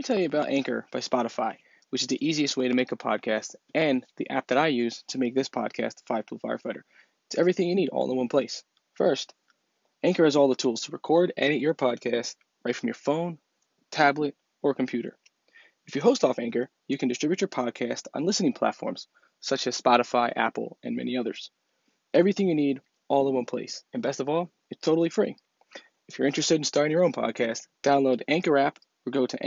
me tell you about Anchor by Spotify, which is the easiest way to make a podcast and the app that I use to make this podcast, Five Tool Firefighter. It's everything you need all in one place. First, Anchor has all the tools to record, edit your podcast right from your phone, tablet, or computer. If you host off Anchor, you can distribute your podcast on listening platforms such as Spotify, Apple, and many others. Everything you need all in one place. And best of all, it's totally free. If you're interested in starting your own podcast, download the Anchor app or go to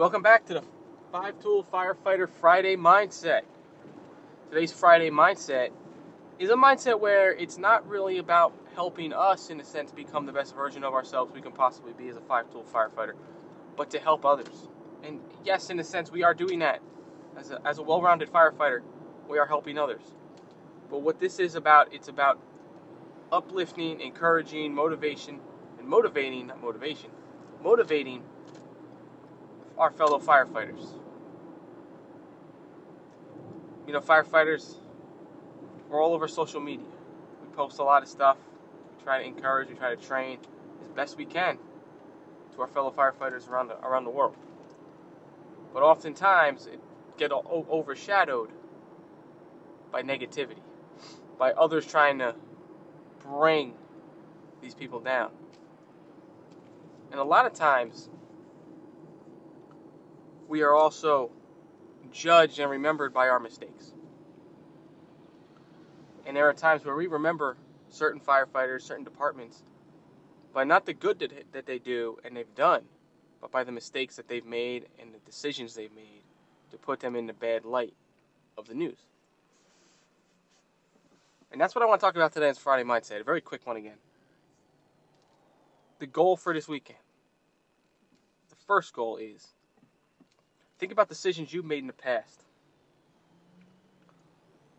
Welcome back to the Five Tool Firefighter Friday Mindset. Today's Friday Mindset is a mindset where it's not really about helping us, in a sense, become the best version of ourselves we can possibly be as a five tool firefighter, but to help others. And yes, in a sense, we are doing that. As a, as a well rounded firefighter, we are helping others. But what this is about, it's about uplifting, encouraging, motivation, and motivating, not motivation, motivating our fellow firefighters. You know, firefighters, we're all over social media. We post a lot of stuff. We try to encourage. We try to train as best we can to our fellow firefighters around the, around the world. But oftentimes it get overshadowed by negativity, by others trying to bring these people down. And a lot of times we are also judged and remembered by our mistakes. And there are times where we remember certain firefighters, certain departments, by not the good that, that they do and they've done, but by the mistakes that they've made and the decisions they've made to put them in the bad light of the news. And that's what I want to talk about today in Friday Mindset. A very quick one again. The goal for this weekend. The first goal is think about decisions you've made in the past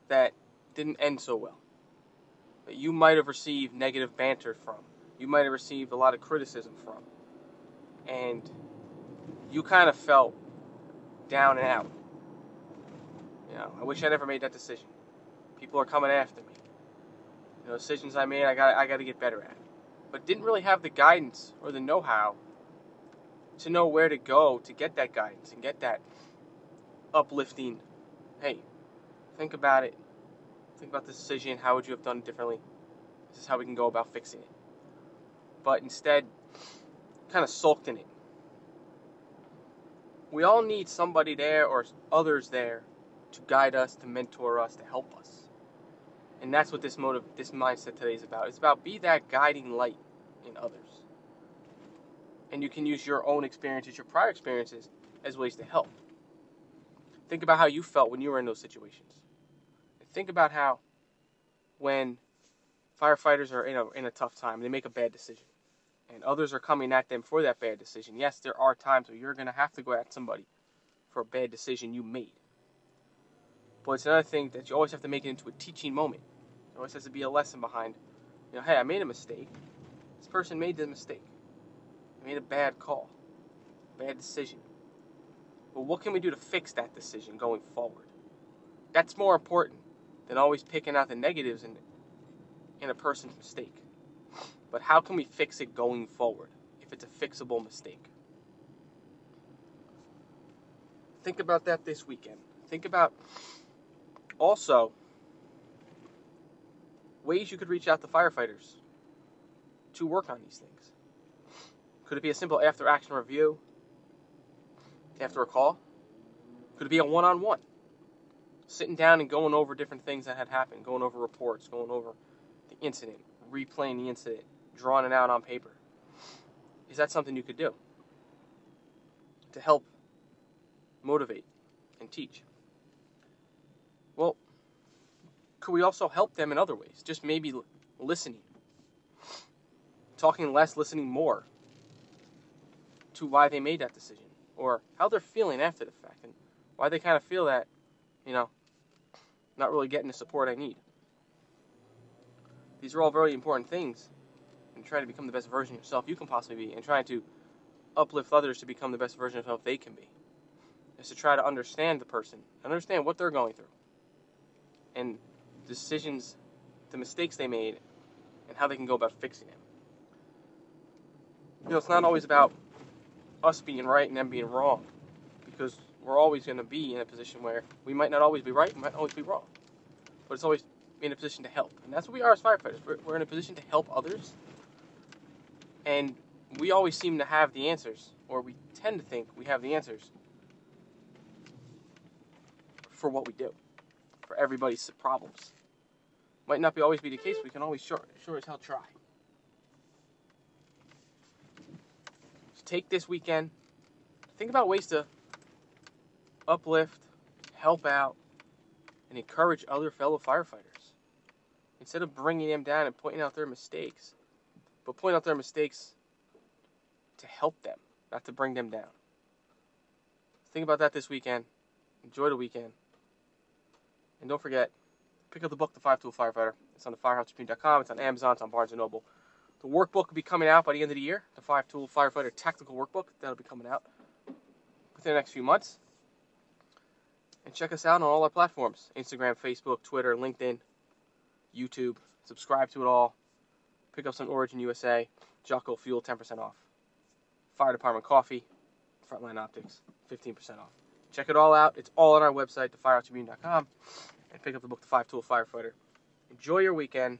that didn't end so well. That you might have received negative banter from. You might have received a lot of criticism from. And you kind of felt down and out. You know, I wish I never made that decision. People are coming after me. You know, decisions I made, I got I got to get better at. But didn't really have the guidance or the know-how to know where to go to get that guidance and get that uplifting. Hey, think about it think about the decision. How would you have done it differently? This is how we can go about fixing it. But instead, kind of sulked in it. We all need somebody there or others there to guide us, to mentor us, to help us. And that's what this motive, this mindset today is about. It's about be that guiding light in others. And you can use your own experiences, your prior experiences, as ways to help. Think about how you felt when you were in those situations think about how when firefighters are in a, in a tough time, they make a bad decision, and others are coming at them for that bad decision. Yes, there are times where you're going to have to go at somebody for a bad decision you made. But it's another thing that you always have to make it into a teaching moment. There always has to be a lesson behind, you know, hey, I made a mistake. This person made the mistake. They made a bad call, bad decision. But what can we do to fix that decision going forward? That's more important than always picking out the negatives in, in a person's mistake. But how can we fix it going forward if it's a fixable mistake? Think about that this weekend. Think about also ways you could reach out to firefighters to work on these things. Could it be a simple after action review after a call? Could it be a one on one? sitting down and going over different things that had happened, going over reports, going over the incident, replaying the incident, drawing it out on paper. Is that something you could do to help motivate and teach? Well, could we also help them in other ways? Just maybe listening, talking less, listening more. To why they made that decision or how they're feeling after the fact and why they kind of feel that, you know, not really getting the support I need. These are all very important things and trying to become the best version of yourself you can possibly be and trying to uplift others to become the best version of yourself they can be. Is to try to understand the person, understand what they're going through, and decisions, the mistakes they made, and how they can go about fixing them. You know, it's not always about us being right and them being wrong, because we're always going to be in a position where we might not always be right, we might always be wrong, but it's always in a position to help, and that's what we are as firefighters. We're, we're in a position to help others, and we always seem to have the answers, or we tend to think we have the answers for what we do, for everybody's problems. Might not be always be the case. We can always sure, sure as hell try. Take this weekend. Think about ways to uplift, help out, and encourage other fellow firefighters. Instead of bringing them down and pointing out their mistakes, but point out their mistakes to help them, not to bring them down. Think about that this weekend. Enjoy the weekend. And don't forget, pick up the book, The Five Tool Firefighter. It's on the firehousetribune.com. It's on Amazon. It's on Barnes & Noble. The workbook will be coming out by the end of the year. The Five Tool Firefighter Tactical Workbook. That'll be coming out within the next few months. And check us out on all our platforms Instagram, Facebook, Twitter, LinkedIn, YouTube. Subscribe to it all. Pick up some Origin USA. Jocko Fuel 10% off. Fire Department Coffee. Frontline Optics 15% off. Check it all out. It's all on our website, thefirehousetribune.com. And pick up the book, The Five Tool Firefighter. Enjoy your weekend.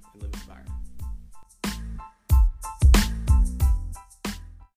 and live inspired.